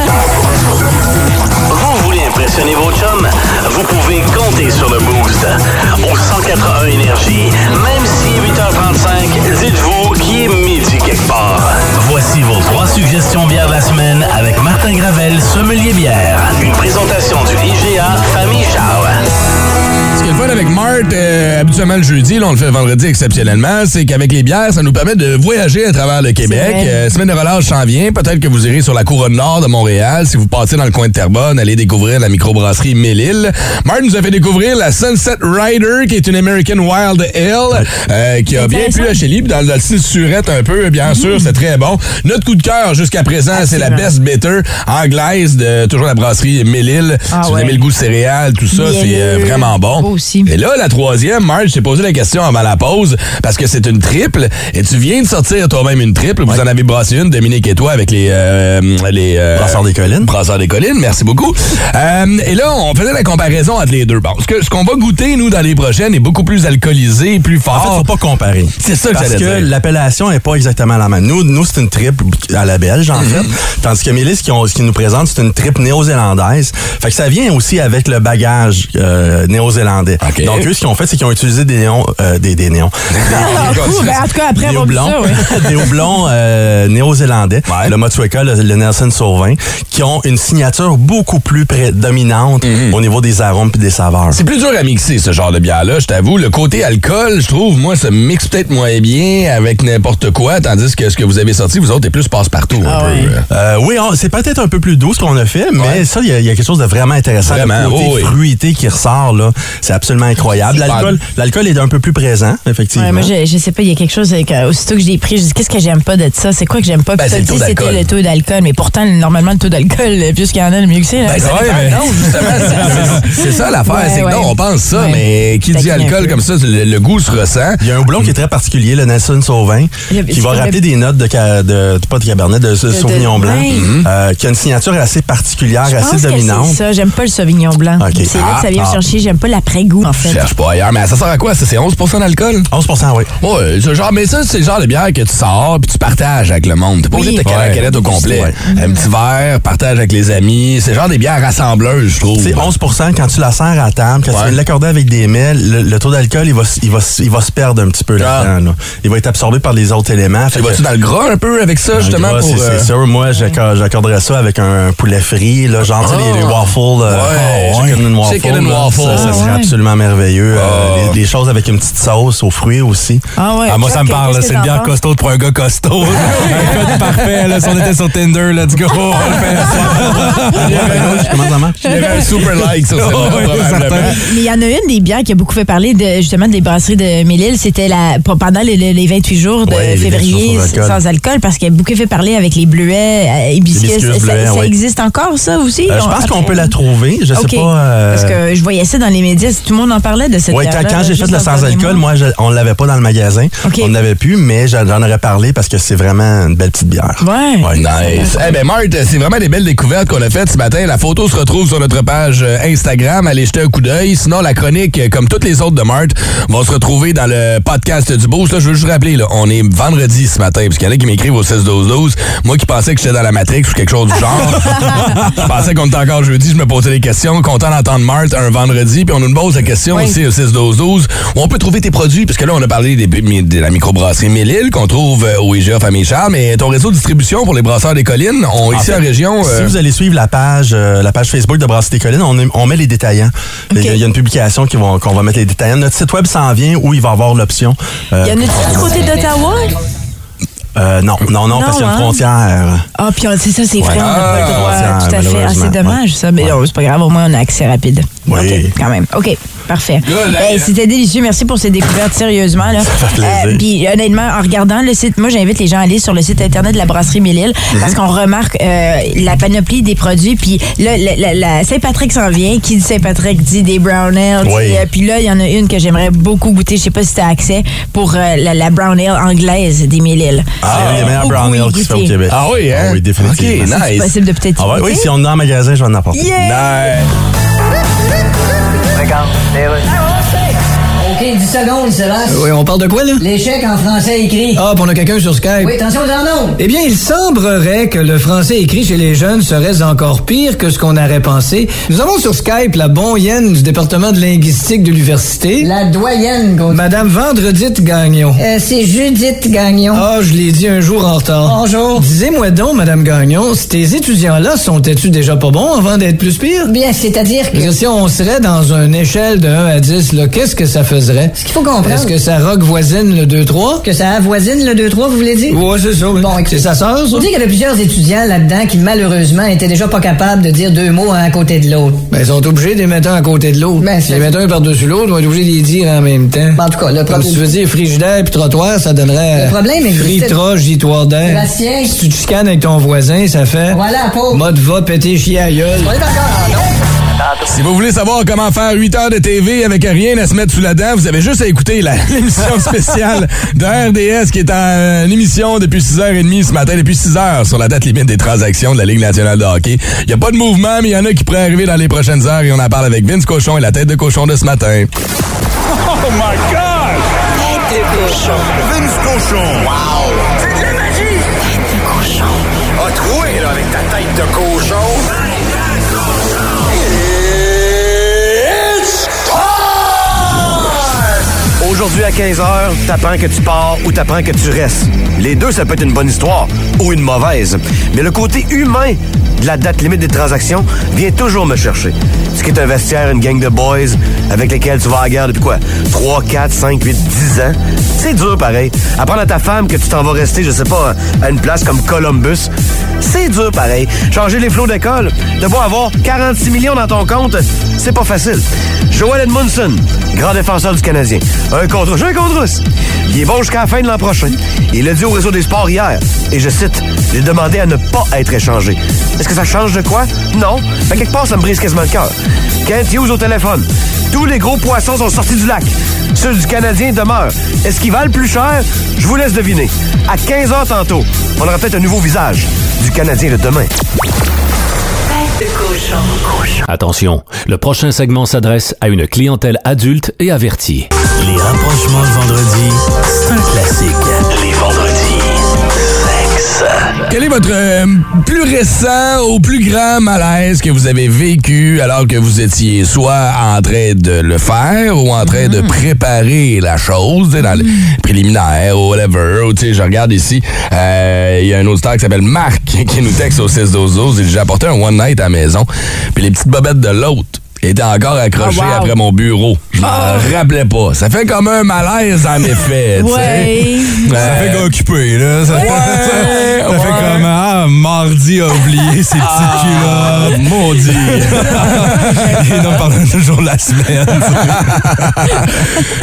Vous voulez impressionner vos chums? Vous pouvez compter sur le Boost. Au 181 Énergie, même si 8h35, dites-vous qu'il est midi quelque part. Voici vos trois suggestions bières de la semaine avec Martin Gravel, sommelier bière. Une présentation du IGA Famille fun avec Mart, euh, habituellement le jeudi, là, on le fait vendredi exceptionnellement, c'est qu'avec les bières, ça nous permet de voyager à travers le Québec. Euh, semaine de relâche s'en vient. Peut-être que vous irez sur la couronne nord de Montréal. Si vous passez dans le coin de Terrebonne, allez découvrir la microbrasserie Mélile. Mart nous a fait découvrir la Sunset Rider, qui est une American Wild Ale, euh, qui a bien plu à puis dans, dans le style surette un peu, bien sûr, c'est très bon. Notre coup de cœur jusqu'à présent, c'est la. Best Bitter anglaise de toujours la brasserie Mélile. Ah si vous ouais. aimez le goût de céréales, tout ça, c'est euh, vraiment bon. Aussi. Et là, la troisième, Marge, j'ai posé la question avant la pause parce que c'est une triple et tu viens de sortir toi-même une triple. Vous en avez brassé une, Dominique et toi, avec les... euh, les euh, Brasseurs des collines. Brasseurs des collines, merci beaucoup. Euh, et là, on faisait la comparaison entre les deux. Bon, ce que- ce qu'on va goûter, nous, dans les prochaines, est beaucoup plus alcoolisé, plus En fait, fort. faut pas comparer. C'est ça que Parce que dire. l'appellation est pas exactement la même. Nous, nous c'est une triple à la belge, en Mhm. fait. Tandis que Mélis, qui, ont- ce qu'ils nous présente, c'est une triple néo-zélandaise. Fait que ça vient aussi avec le bagage euh, néo-zélandais. Donc, eux, ce qu'ils ont fait, c'est qu'ils ont utilisé des néons, euh, des, des néons. *laughs* Ah, cool. Ben, en tout cas, après des houblons, ça, ouais. *laughs* des houblons euh, néo-zélandais, le Motueka, le, le Nelson Sauvin, qui ont une signature beaucoup plus prédominante au niveau des arômes et des saveurs. C'est plus dur à mixer, ce genre de bière-là, je t'avoue. Le côté alcool, je trouve, moi, ça mixe peut-être moins bien avec n'importe quoi, tandis que ce que vous avez sorti, vous autres, est plus passe-partout un peu. Euh, oui, on- c'est peut-être un peu plus doux ce qu'on a fait, mais ça, il y, a- il y a quelque chose de vraiment intéressant. Vraiment, le côté oh oui. fruité qui ressort, là, c'est absolument incroyable. L'alcool, l'alcool est un peu plus présent, effectivement. Ouais, moi, je, je sais pas, il y a quelque chose, avec, euh, aussitôt que je l'ai pris, je dis, qu'est-ce que j'aime pas de ça? C'est quoi que j'aime pas? Ben, dit, c'était d'alcool. le taux d'alcool. Mais pourtant, normalement, le taux d'alcool, plus qu'il y en a, le mieux que c'est. là. Ben, *laughs* c'est- ça l'affaire. Ouais, c'est que ouais. non, on pense ça, Ouais. mais qui dit alcool comme ça, le, le goût se ressent. Il y a un houblon qui est très particulier, le Nelson Sauvin, Le- qui va rappeler le- des notes de, pas de Cabernet, de, Sauvignon blanc, euh, qui a une signature assez particulière, Je assez pense que dominante. c'est ça. J'aime pas le Sauvignon blanc. C'est là Ah, que ça vient me ah. chercher. J'aime pas l'après-goût, en fait. Cherche pas ailleurs, mais ça sert à quoi? Ça, c'est 11% d'alcool? 11% oui. Ouais, ce genre, mais ça, c'est le genre de bière que tu sors puis tu partages avec le monde. T'es pas Oui. obligé de te caler la Ouais. canette au complet. Ouais. Un petit verre, partage avec les amis. C'est le genre des bières rassembleuses, je trouve. C'est 11% quand tu la sers à table, quand Ouais. tu de l'accorder avec des mets, le, le taux d'alcool, il va, il, va, il va se perdre un petit peu Ah. là-dedans. là. Il va être absorbé par les autres éléments. Fait Tu dans le gras un peu avec ça, Dans justement, gras, pour... c'est euh, c'est sûr. Moi, j'accor- j'accorderais ça avec un poulet frit, là, genre sais, les, les waffles, euh, Ouais, chicken and waffle. chicken and. Ça, ça Ah, serait ouais. Merveilleux. Euh, Ah. les, les choses avec une petite sauce aux fruits aussi. Ah ouais. Ah, moi, ça me parle. C'est une bière costaud pour un gars costaud. *laughs* un code parfait. Là, si on était sur Tinder, let's go. On le fait. Comment ça marche? Il y avait un super like sur *laughs* Oh. Mais il y en a une des bières qui a beaucoup fait parler de, justement des brasseries de Mélile. C'était la, pendant les, les- les 28 jours de Ouais, les 28 février jours sans alcool. sans alcool parce qu'il y a beaucoup fait parler avec les bleuets, euh, hibiscus. Hibiscus, ça, bleuets, ça ouais. existe encore, ça aussi? Euh, je pense qu'on peut la trouver. Je sais OK. pas. euh, Parce que je voyais ça dans les médias. Tout monde en parlait de cette Oui, quand, j'ai fait le sans alcool, moi, je- on l'avait pas dans le magasin. OK. On n'avait plus, mais j'en aurais parlé parce que c'est vraiment une belle petite bière. Ouais. Ouais. Nice. Eh ben Marthe, c'est vraiment des belles découvertes qu'on a faites ce matin. La photo se retrouve sur notre page euh, Instagram. Allez jeter un coup d'œil. Sinon, la chronique, euh, comme toutes les autres de Marthe, va se retrouver dans le podcast du Boost. Là, je veux juste rappeler, là, on est vendredi ce matin, parce qu'il y en a qui m'écrivent au 16-12-12. Moi qui pensais que j'étais dans la Matrix ou quelque chose du genre. *laughs* je pensais qu'on était encore jeudi. Je me posais des questions. Content d'entendre Marthe un vendredi. Puis on nous pose la question Oui. aussi au 6-12-12 où on peut trouver tes produits? Parce que là, on a parlé des- de la microbrasserie Mélile qu'on trouve euh, au IGA Famille Charles. Mais ton réseau de distribution pour les brasseurs des collines, on, ici fait, en région... Si euh, vous allez suivre la page, euh, la page Facebook de Brasserie des Collines, on, est- on met les détaillants. Il y a- il y a une publication qu'on va mettre les détaillants. Notre site web s'en vient où il va y avoir l'option. euh, Il y en a du côté d'Ottawa? Euh, non, non, non, parce qu'il y a une hein? frontière. Ah, puis on- c'est ça, c'est vrai, on n'a Ah, pas le droit. c'est- Tout à fait. Ah, c'est dommage, ça. Mais non, c'est pas grave, au moins on a accès rapide. Oui. OK, quand même. OK, parfait. Hey, hey. C'était délicieux. Merci pour ces découvertes, sérieusement. Là. *laughs* fait plaisir. puis honnêtement, en regardant le site, moi j'invite les gens à aller sur le site internet de la brasserie Mélile parce Mhm. qu'on remarque euh, la panoplie des produits. Puis là, la, la- la Saint-Patrick s'en vient. Qui dit Saint-Patrick dit des brown ale. Oui. euh, puis là, il y en a une que j'aimerais beaucoup goûter. Je sais pas si tu as accès pour euh, la, la brown ale anglaise des Mélile. Ah, il y a les meilleurs brown ale qui se fait au Québec. Ah oui, hein? Ah oui, définitivement. OK, C'est nice. possible de peut-être. Ah ouais, oui, si on est en magasin, je vais en apporter. Yeah! Nice. OK, 10 secondes, Sébastien. Oui, on parle de quoi, là? L'échec en français écrit. Ah, puis on a quelqu'un sur Skype. Oui, attention aux annonces. Eh bien, il semblerait que le français écrit chez les jeunes serait encore pire que ce qu'on aurait pensé. Nous avons sur Skype la bonne du département de linguistique de l'université. La doyenne, Gauthier. Madame Vendredite Gagnon. Euh, c'est Judith Gagnon. Ah, je l'ai dit un jour en retard. Bonjour. Disez-moi donc, Madame Gagnon, ces étudiants-là sont-ils déjà pas bons avant d'être plus pires? Bien, c'est-à-dire que... si on serait dans une échelle de 1 à 10, là, qu'est-ce que ça ferait? Ce qu'il faut comprendre... Est-ce que ça rock voisine le 2-3? que ça avoisine le 2-3, vous voulez dire? Ouais, c'est ça. oui. Bon, c'est sa sœur, ça? On dit qu'il y avait plusieurs étudiants là-dedans qui, malheureusement, étaient déjà pas capables de dire deux mots un à côté de l'autre. Ben, ils sont obligés de les mettre un à côté de l'autre. Ben, les mettent un par-dessus l'autre, ils vont être obligés de les dire en même temps. En tout cas, le Comme problème... si tu veux dire frigidaire puis trottoir, ça donnerait... Le problème est que Fritra, gitoire d'air. Si tu te chicanes avec ton voisin, ça fait... Voilà, pauvre. Mode va péter chier à gueule. On est encore en Si vous voulez savoir comment faire 8 heures de TV avec rien à se mettre sous la dent, vous avez juste à écouter la- *laughs* l'émission spéciale de RDS qui est en émission depuis 6h30 ce matin, depuis 6h sur la date limite des transactions de la Ligue nationale de hockey. Il n'y a pas de mouvement, mais il y en a qui pourraient arriver dans les prochaines heures et on en parle avec Vince Cochon et la tête de cochon de ce matin. Oh my God! Tête de cochon. Vince cochon. Wow! C'est de la magie! Tête de cochon. A troué, là, avec ta tête de cochon. Tête de cochon. Aujourd'hui à 15h, t'apprends que tu pars ou t'apprends que tu restes. Les deux, ça peut être une bonne histoire ou une mauvaise. Mais le côté humain de la date limite des transactions vient toujours me chercher. Ce qui est un vestiaire, une gang de boys avec lesquels tu vas à guerre depuis quoi? 3, 4, 5, 8, 10 ans? C'est dur pareil. Apprendre à ta femme que tu t'en vas rester, je sais pas, à une place comme Columbus. C'est dur pareil. Changer les flots d'école, devoir avoir 46 millions dans ton compte, c'est pas facile. Joel Edmondson, grand défenseur du Canadien. Un contre, un contre russe. Il est bon jusqu'à la fin de l'an prochain. Il l'a dit au réseau des sports hier. Et je cite, j'ai demandé à ne pas être échangé. Est-ce que ça change de quoi? Non. Mais quelque part, ça me brise quasiment le cœur. Kent Hughes au téléphone. Tous les gros poissons sont sortis du lac. Ceux du Canadien demeurent. Est-ce qu'ils valent plus cher? Je vous laisse deviner. À 15 h tantôt, on aura peut-être un nouveau visage du Canadien de demain. Attention, le prochain segment s'adresse à une clientèle adulte et avertie. Les rapprochements de vendredi, c'est un classique. Les. Quel est votre euh, plus récent ou plus grand malaise que vous avez vécu alors que vous étiez soit en train de le faire ou en train de préparer la chose, dans le préliminaire ou whatever? Ou, tu sais, je regarde ici, euh, il y a un auditeur qui s'appelle Marc *laughs* qui nous texte au 6 12 12 J'ai apporté un one night à la maison, puis les petites bobettes de l'autre étaient encore accrochées Ah, wow. après mon bureau. Je m'en rappelais pas. Ça fait comme un malaise en effet. Ouais. Ça fait qu'occupé, là. Ça, Ouais, ça ouais. fait comme, ah, mardi a oublié ses petites Ah, culottes. maudit. *laughs* Et non, pendant toujours la semaine. *laughs*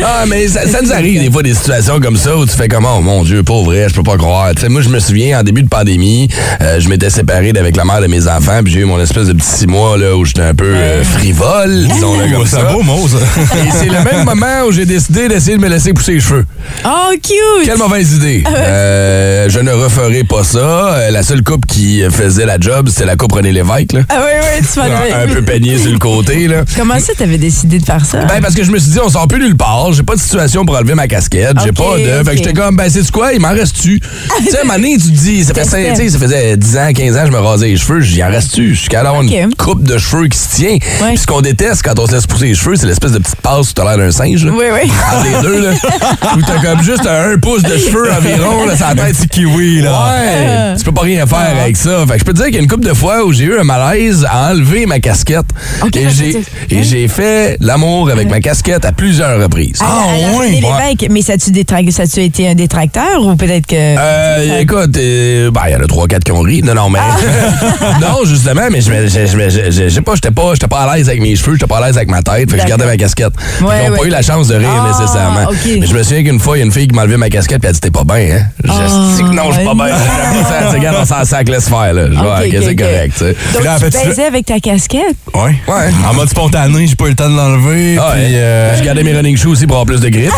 Ah, mais ça, ça nous arrive des fois des situations comme ça où tu fais comme, oh mon Dieu, pas vrai, je peux pas croire. Tu sais, moi, je me souviens, en début de pandémie, euh, je m'étais séparé d'avec la mère de mes enfants, puis j'ai eu mon espèce de petit six mois là, où j'étais un peu euh, frivole, disons-le comme C'est ça. un beau mot, ça. *laughs* Et c'est le même moment où j'ai décidé d'essayer de me laisser pousser les cheveux. Oh, cute! Quelle mauvaise idée. *laughs* Euh, je ne referai pas ça. Euh, la seule coupe qui faisait la job, c'était la coupe René Lévesque. Là. Ah oui, oui, tu avais- Un peu peigné sur le côté. Là. Comment ça, t'avais décidé de faire ça? Ben, parce que je me suis dit, on sort plus nulle part. J'ai pas de situation pour enlever ma casquette. J'ai pas de. Fait ok. que j'étais comme, ben, c'est quoi? Il m'en reste-tu? *laughs* tu sais, à un moment donné, tu te dis, ça fait, ça faisait 10 ans, 15 ans, je me rasais les cheveux. J'y en reste-tu? Je suis capable d'avoir Ok. une coupe de cheveux qui se tient. Ouais. Puis ce qu'on déteste quand on se laisse pousser les cheveux, c'est l'espèce de petite passe où t'as l'air d'un singe. Là. Oui, oui. Entre les deux, là. *laughs* où t'as comme juste un pouce de cheveux environ, là, ça tête. Petit kiwi, là. Ouais, tu peux pas rien faire avec ça. Fait que je peux te dire qu'il y a une couple de fois où j'ai eu un malaise à enlever ma casquette. Ok, et ok, j'ai et j'ai fait l'amour avec ma casquette à plusieurs reprises. La René Lévesque, mais ça a-tu détra- ça a-tu été un détracteur ou peut-être que. Euh, écoute, euh, ben, il y en a trois, quatre qui ont ri. Non, non, mais. Ah. *laughs* non, justement, mais je sais pas, j'étais pas, j'étais pas à l'aise avec mes cheveux, j'étais pas à l'aise avec ma tête. Fait que je gardais ma casquette. Fait Ouais, qu'ils ont pas eu la chance de rire Ah, nécessairement. Mais je me souviens qu'une fois, il y a une fille qui m'a enlevé ma casquette puis elle dit T'es pas bien, hein? Je Ah, dis que non, je suis pas bien. Dit, Regarde, on s'en sac, laisse faire, là. Je vois, Ok, ok, ok, c'est correct, tu sais. Donc, là, en tu baisais avec ta casquette? Ouais. Ouais. En mode spontané, j'ai pas eu le temps de l'enlever. Ah, puis, euh, Je gardais mes running shoes aussi pour avoir plus de grip.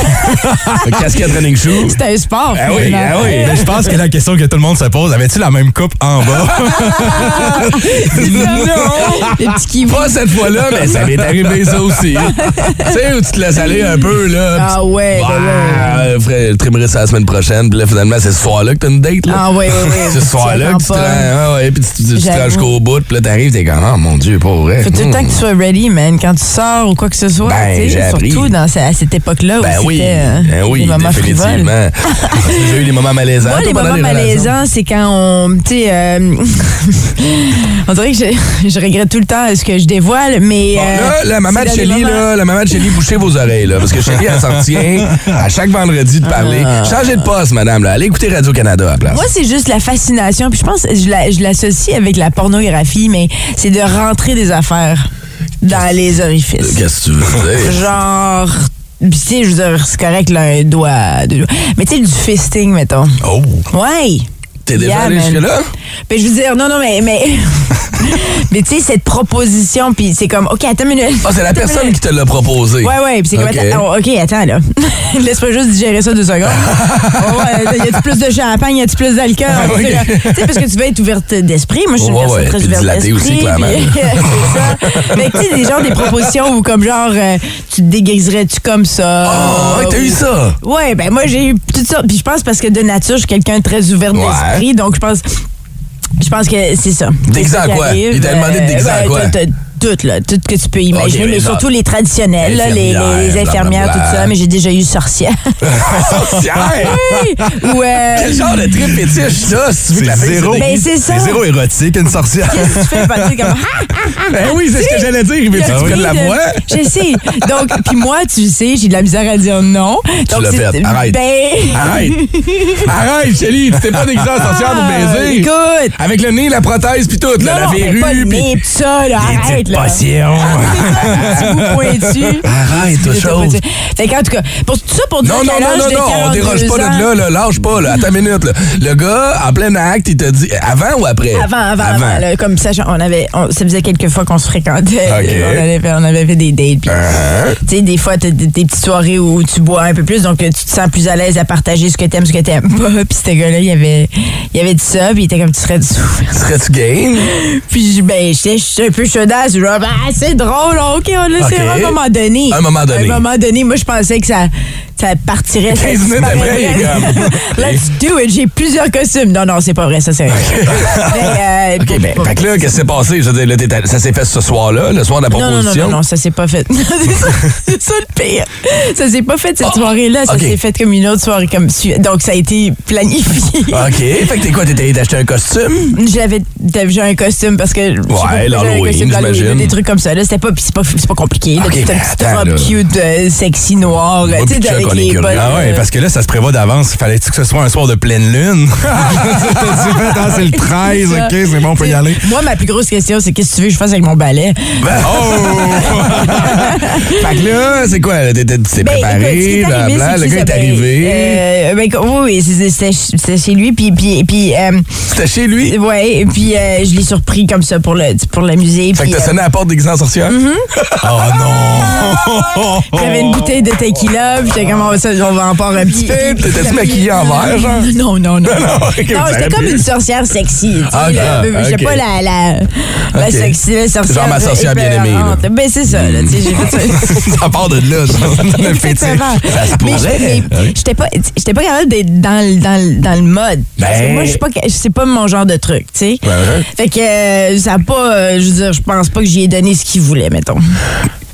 *laughs* casquette running shoes. C'était un sport. Ah oui, ah oui. mais je pense que la question que tout le monde se pose, avais-tu la même coupe en bas? *laughs* Non! *laughs* Les petits kiwis. Pas cette fois-là, ça m'est arrivé ça aussi. *laughs* tu sais, où tu te laisses aller un peu, là. Ah ouais, Ah, ben ouais. frère, je trimerai ça la semaine prochaine. Puis là, finalement, c'est ce soir-là que t'as une date, là. Ah ouais, ouais. C'est ce soir-là que tu te rends. Ouais, ouais, puis tu, tu, tu te rends jusqu'au bout. Puis là, t'arrives, t'es comme, oh mon Dieu, pas vrai. Faut tout le Hmm. temps que tu sois ready, man, quand tu sors ou quoi que ce soit. Ben, j'ai appris. Surtout dans, à cette époque-là où Ben oui, c'était euh, ben oui, des moments définitivement. *laughs* J'ai eu des moments malaisants. Moi, les moments malaisants, c'est quand on. Tu sais, euh, on dirait que je, je regrette tout le temps ce que je dévoile, mais. Bon, euh, là, la maman de Shelly, là, la maman de Shelly, bouchez vos oreilles, là, parce que Shelly, elle s'en tient à chaque vendredi de parler. Ah. Changez de poste, madame, là. Allez écouter Radio-Canada à la place. Moi, c'est juste la fascination. Puis je pense, je la- je l'associe avec la pornographie, mais c'est de rentrer des affaires dans les orifices. Qu'est-ce que tu veux dire? Genre. Puis, tu sais, je veux dire, c'est correct, là, un doigt, deux doigts. Mais tu sais, du fisting, mettons. Oh! Ouais. T'es déjà allé jusque-là? Ben, je veux dire, non, non, mais. Mais, *laughs* mais tu sais, cette proposition, puis c'est comme, OK, attends une minute. Ah, c'est la personne qui te l'a proposé. Ouais, ouais, puis c'est comme, attends, oh, OK, attends, là. *laughs* Laisse-moi juste digérer ça deux secondes. *laughs* Oh, y a-tu plus de champagne, y a-tu plus d'alcool? Ah. Tu sais, parce que tu veux être ouverte d'esprit. Moi, je suis une personne ouais, très ouverte d'esprit. aussi, clairement. puis, c'est ça. Mais tu sais, des gens, des propositions où, comme genre, euh, tu te déguiserais-tu comme ça? Ouais, t'as eu ça? Ouais, ben moi, j'ai eu tout ça. Puis je pense parce que de nature, je suis quelqu'un de très ouvert Ouais. Donc, je pense. Je pense que c'est ça. Déguisé qui quoi? arrive. Il t'a demandé de déguiser quoi? Toutes, là, toutes que tu peux imaginer, Ok, mais surtout les traditionnelles, là, les, les- Infirmières, infirmières, tout ça, mais j'ai déjà eu sorcière. *laughs* Sorcière? *laughs* oui! Ou, euh, Quel genre de trip fétiche ça, si tu veux que la C'est zéro. Ben, c'est ça. C'est zéro érotique, une sorcière. Qu'est-ce que tu fais? Ben, tu sais, comme, ah, Ben oui, c'est ce que j'allais dire. Mais tu prennes la voix? Je sais. Donc, puis moi, tu sais, j'ai de la misère à dire non. Donc, l'as fait. Arrête. Ben... Arrête! Arrête, Shelly! Tu t'es pas déguisé en sorcière pour Ah, baiser! Écoute! Avec le nez, la prothèse, puis tout, là, non, la mais verrue, pas le puis... nez, pis ça, là, arrête, Petit bout pointu. *laughs* Arrête, chose. Fait qu'en tout cas, pour tout ça, pour dire Non, non, non, non, non, on 42 déroge pas de là, là, lâche pas, là, attends une minute, là. Le gars, en plein acte, il t'a dit, avant ou après? Avant, avant, avant. là, comme ça, on avait, on- ça faisait quelques fois qu'on se fréquentait. Ok. *laughs* On, avait fait, on avait fait des dates. Uh-huh. Tu sais, des fois, t'as des, des petites soirées où tu bois un peu plus, donc euh, tu te sens plus à l'aise à partager ce que t'aimes, ce que t'aimes pas. *laughs* Puis ce gars-là, il avait, il avait dit ça, puis il était comme, tu serais du Serais-tu game? Puis ben, j'étais un peu chaudasse. Ben, c'est drôle, OK, on le à un moment donné. Un moment donné. À un moment donné, moi, je pensais que ça, ça partirait. 15 ça minutes après, *laughs* Let's do it. J'ai plusieurs costumes. Non, non, c'est pas vrai, ça, c'est vrai. *laughs* Mais, euh, OK, ben, fait que là, qu'est-ce qui s'est passé? Je veux dire, là, t'es- ça s'est fait ce soir-là, le soir de la non, non, non, proposition? non, non, ça s'est pas fait. *laughs* c'est ça, le pire. Ça s'est pas fait cette soirée-là. Ça Ah, s'est fait comme une autre soirée. comme Donc, ça a été planifié. OK, fait que t'es quoi? T'étais allé t'acheter un costume? J'avais j'ai un costume parce que Ouais, l'Halloween, costume des trucs comme ça c'était pas c'est pas pas compliqué là. Ok, C'était mais une petite attends, robe là. cute euh, sexy noire Moi, tu sais avec les Ah ouais, euh, parce que là, ça se prévoit d'avance. Fallait-tu que ce soit un soir de pleine lune? *laughs* Ah, c'est le 13, C'est ça. ok, c'est bon, on peut y aller. moi ma plus grosse question c'est qu'est-ce que tu veux que je fasse avec mon balai? *laughs* Fait que là, c'est quoi? T'es t'es- Ben, écoute, préparé, arrivé, blablabla, c'est le gars est ben, arrivé? euh, ben, oui, oui, c'était chez lui, puis, puis, puis euh, C'était chez lui? et puis euh, je l'ai surpris comme ça pour le, pour. Fait que t'as à la porte déguisé en sorcière? Oh non! *laughs* J'avais une bouteille de tequila, puis j'étais comme, on va, on va en part un petit peu. T'étais-tu maquillée en vert, genre? Non, non, non. *laughs* Non, j'étais comme une sorcière sexy. sais, Ah, pas, la, la, sexy, la sorcière. Genre ma sorcière bien-aimée. Ben, c'est ça, là, j'ai fait *laughs* ça. part de là, ça. le fétiche. Mais j'étais pas, j'étais pas capable d'être dans, le- dans, le- dans le mode. Parce que Ben. moi, je suis pas, c'est pas mon genre de truc, tu sais. Fait que euh, ça a pas, euh, je veux dire, je pense pas que j'y ai donné ce qu'il voulait, mettons.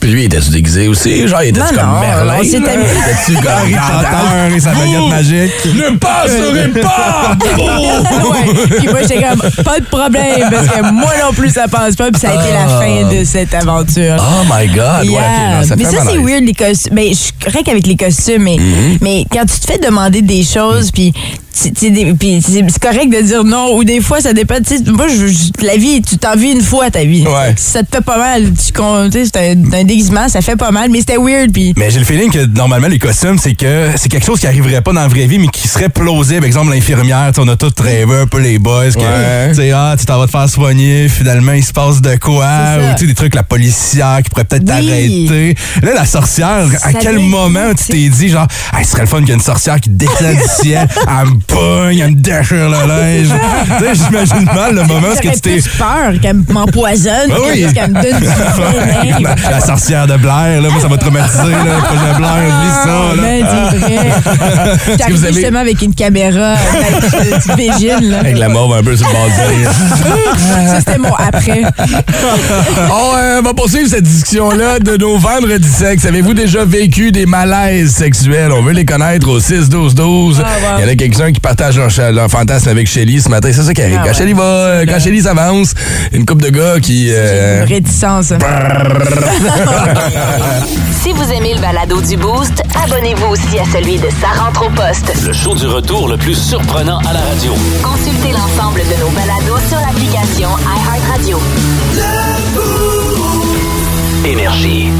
Puis lui, il était-tu déguisé aussi? Genre, il était Non, comme non, Merlin? on s'est amusé. Était-tu comme *laughs* Potter et sa baguette magique. Ne passerez pas! *laughs* *laughs* ouais. Puis moi, j'étais comme, pas de problème, parce que moi non plus, ça passe pas. Puis ça a été la Ah. fin de cette aventure. Oh my God! Ouais, Yeah. ok, non, ça mais ça, c'est weird, les costumes. Ben, je suis correct avec les costumes, mais, Mm-hmm. mais quand tu te fais demander des choses, puis c'est correct de dire non, ou des fois, ça dépend. tu sais, Moi, je, je- la vie, tu t'en vis une fois, ta vie. Ouais. Si ça te fait pas mal, tu c'est un, un déguisement, ça fait pas mal, mais c'était weird, puis. Mais j'ai le feeling que normalement, les costumes, c'est que c'est quelque chose qui arriverait pas dans la vraie vie, mais qui serait plausible. Exemple, l'infirmière, on a tous rêvé un peu les boys, que Ouais. tu sais, ah, tu t'en vas te faire soigner, finalement, il se passe de quoi, ou tu sais, des trucs, la policière qui pourrait peut-être Oui. t'arrêter. Là, la sorcière, à quel moment tu t'es dit, genre, ah, ce serait le fun qu'il y ait une sorcière qui descend du ciel, *laughs* elle me pogne, elle me déchire le linge. *laughs* tu sais, j'imagine mal le moment où que tu t'es. plus peur qu'elle m'empoisonne, Ah oui. qu'elle me donne du. *laughs* La, la sorcière de Blair, là, moi, ça m'a traumatisé, là, le projet Blair, ça, là. Ben, *laughs* J'arrive vous avez- justement avec une caméra, avec une vigile, là. Avec la mauve un peu sur le bord du nez. Ça, c'était mon après. On euh, va poursuivre cette discussion-là de nos vendredis sexe. Avez-vous déjà vécu des malaises sexuels? On veut les connaître au 6-12-12. Ah. Il y en a quelques-uns qui partagent leur, fantasme avec Shelly ce matin. C'est ça qui arrive. Ah, quand ouais. Shelly va, euh, quand Shelly s'avance, une couple de gars qui... euh, Une réticence. Si vous aimez le balado du Boost, abonnez-vous aussi à celui de Sa rentre au poste. Le show du retour le plus surprenant à la radio. Consultez l'ensemble de nos balados sur l'application iHeartRadio. Énergie.